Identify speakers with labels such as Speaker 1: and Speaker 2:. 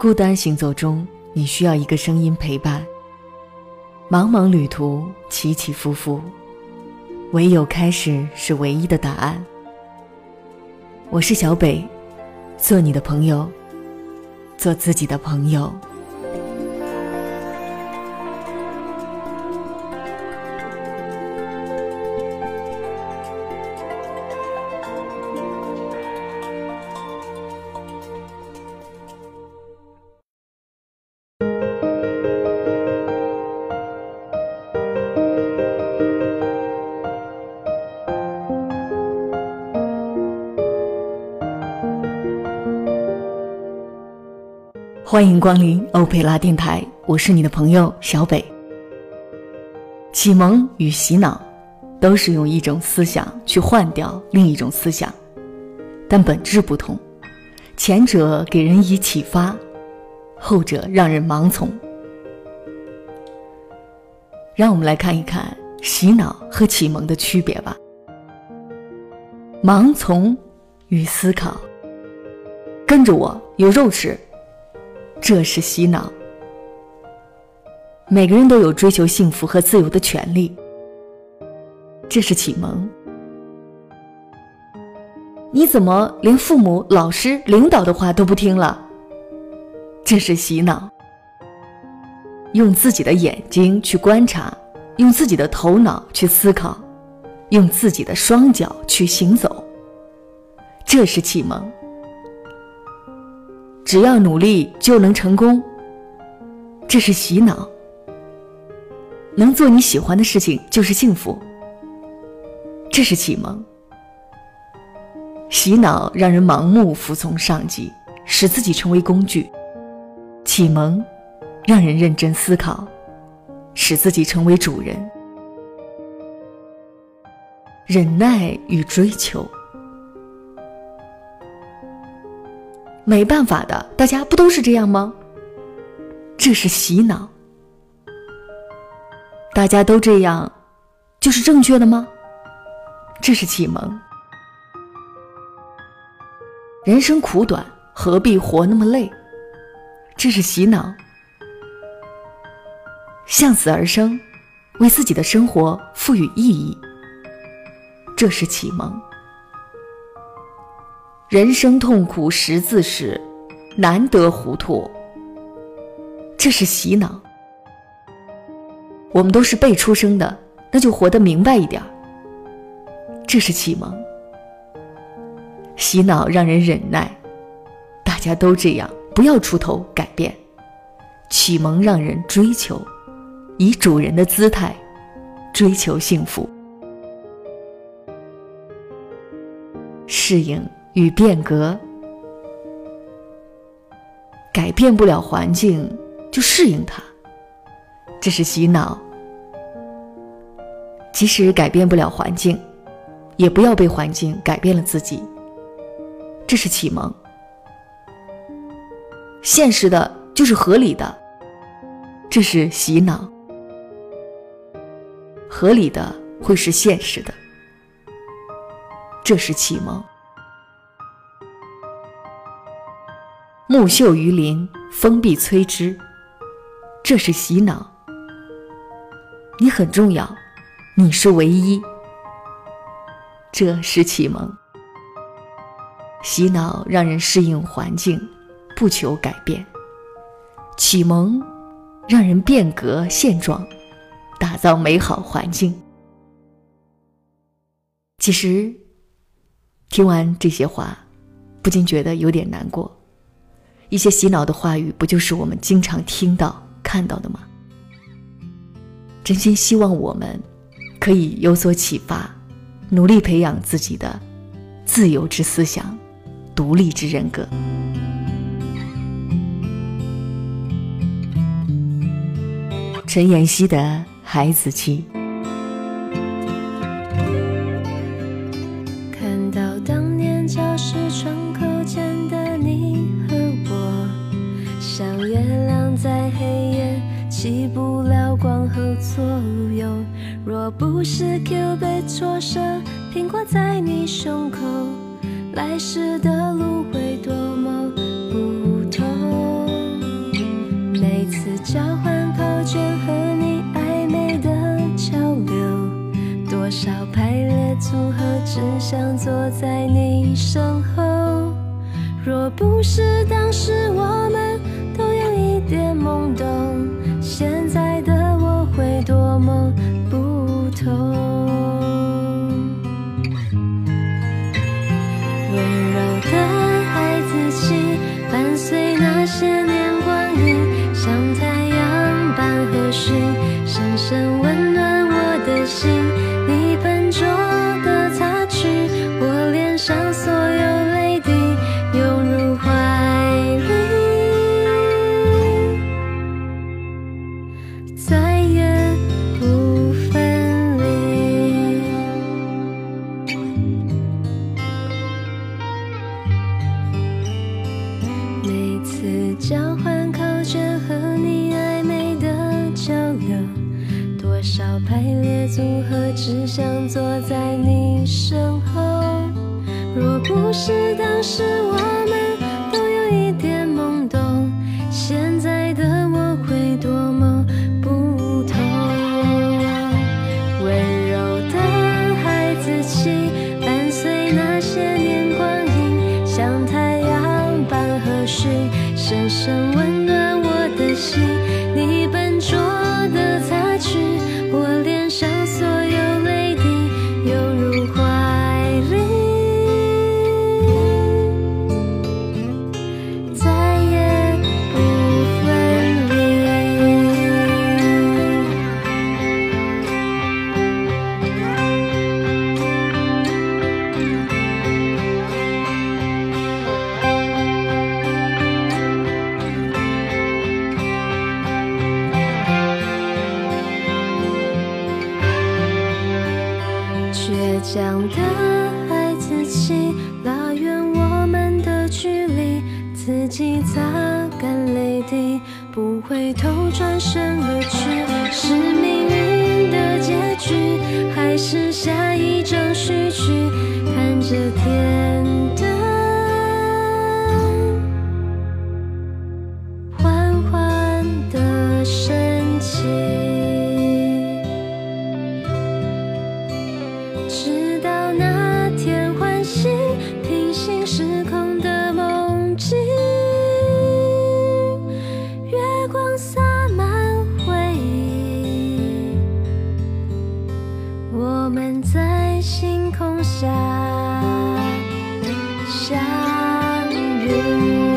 Speaker 1: 孤单行走中，你需要一个声音陪伴。茫茫旅途，起起伏伏，唯有开始是唯一的答案。我是小北，做你的朋友，做自己的朋友。欢迎光临欧佩拉电台，我是你的朋友小北。启蒙与洗脑，都是用一种思想去换掉另一种思想，但本质不同。前者给人以启发，后者让人盲从。让我们来看一看洗脑和启蒙的区别吧。盲从与思考，跟着我，有肉吃。这是洗脑。每个人都有追求幸福和自由的权利。这是启蒙。你怎么连父母、老师、领导的话都不听了？这是洗脑。用自己的眼睛去观察，用自己的头脑去思考，用自己的双脚去行走。这是启蒙。只要努力就能成功，这是洗脑。能做你喜欢的事情就是幸福，这是启蒙。洗脑让人盲目服从上级，使自己成为工具；启蒙让人认真思考，使自己成为主人。忍耐与追求。没办法的，大家不都是这样吗？这是洗脑。大家都这样，就是正确的吗？这是启蒙。人生苦短，何必活那么累？这是洗脑。向死而生，为自己的生活赋予意义。这是启蒙。人生痛苦识字时，难得糊涂。这是洗脑。我们都是被出生的，那就活得明白一点。这是启蒙。洗脑让人忍耐，大家都这样，不要出头改变。启蒙让人追求，以主人的姿态追求幸福。适应。与变革，改变不了环境，就适应它，这是洗脑。即使改变不了环境，也不要被环境改变了自己，这是启蒙。现实的就是合理的，这是洗脑。合理的会是现实的，这是启蒙。木秀于林，风必摧之。这是洗脑。你很重要，你是唯一。这是启蒙。洗脑让人适应环境，不求改变；启蒙让人变革现状，打造美好环境。其实，听完这些话，不禁觉得有点难过。一些洗脑的话语，不就是我们经常听到、看到的吗？真心希望我们可以有所启发，努力培养自己的自由之思想、独立之人格。陈妍希的《孩子气》。往后左右。若不是 Q 被挫折，苹果在你胸口，来时的路会多么不同。
Speaker 2: 每次交换考卷和你暧昧的交流，多少排列组合只想坐在你身后。若不是当。多少排列组合，只想坐在你身后。若不是当时我们强的孩子气，拉远我们的距离，自己擦干泪滴，不回头，转身而去。是命运的结局，还是下一站直到那天唤醒平行时空的梦境，月光洒满回忆，我们在星空下相遇。